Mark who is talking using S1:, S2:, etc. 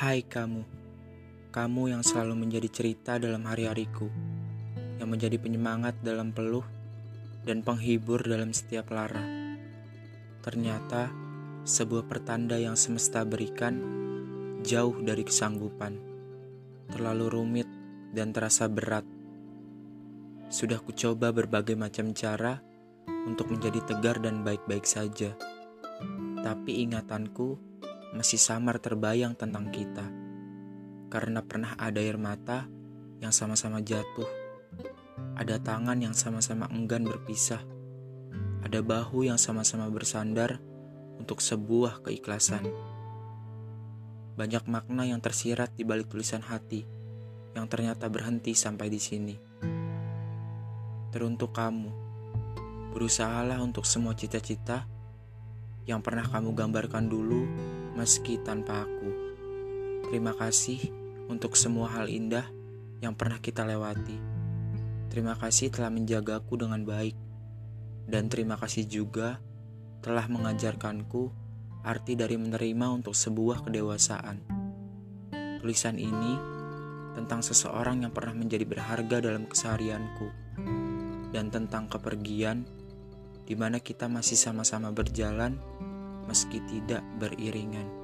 S1: Hai kamu, kamu yang selalu menjadi cerita dalam hari-hariku, yang menjadi penyemangat dalam peluh dan penghibur dalam setiap lara. Ternyata, sebuah pertanda yang semesta berikan jauh dari kesanggupan, terlalu rumit dan terasa berat. Sudah kucoba berbagai macam cara untuk menjadi tegar dan baik-baik saja, tapi ingatanku masih samar terbayang tentang kita. Karena pernah ada air mata yang sama-sama jatuh. Ada tangan yang sama-sama enggan berpisah. Ada bahu yang sama-sama bersandar untuk sebuah keikhlasan. Banyak makna yang tersirat di balik tulisan hati yang ternyata berhenti sampai di sini. Teruntuk kamu, berusahalah untuk semua cita-cita yang pernah kamu gambarkan dulu meski tanpa aku. Terima kasih untuk semua hal indah yang pernah kita lewati. Terima kasih telah menjagaku dengan baik. Dan terima kasih juga telah mengajarkanku arti dari menerima untuk sebuah kedewasaan. Tulisan ini tentang seseorang yang pernah menjadi berharga dalam keseharianku dan tentang kepergian di mana kita masih sama-sama berjalan meski tidak beriringan.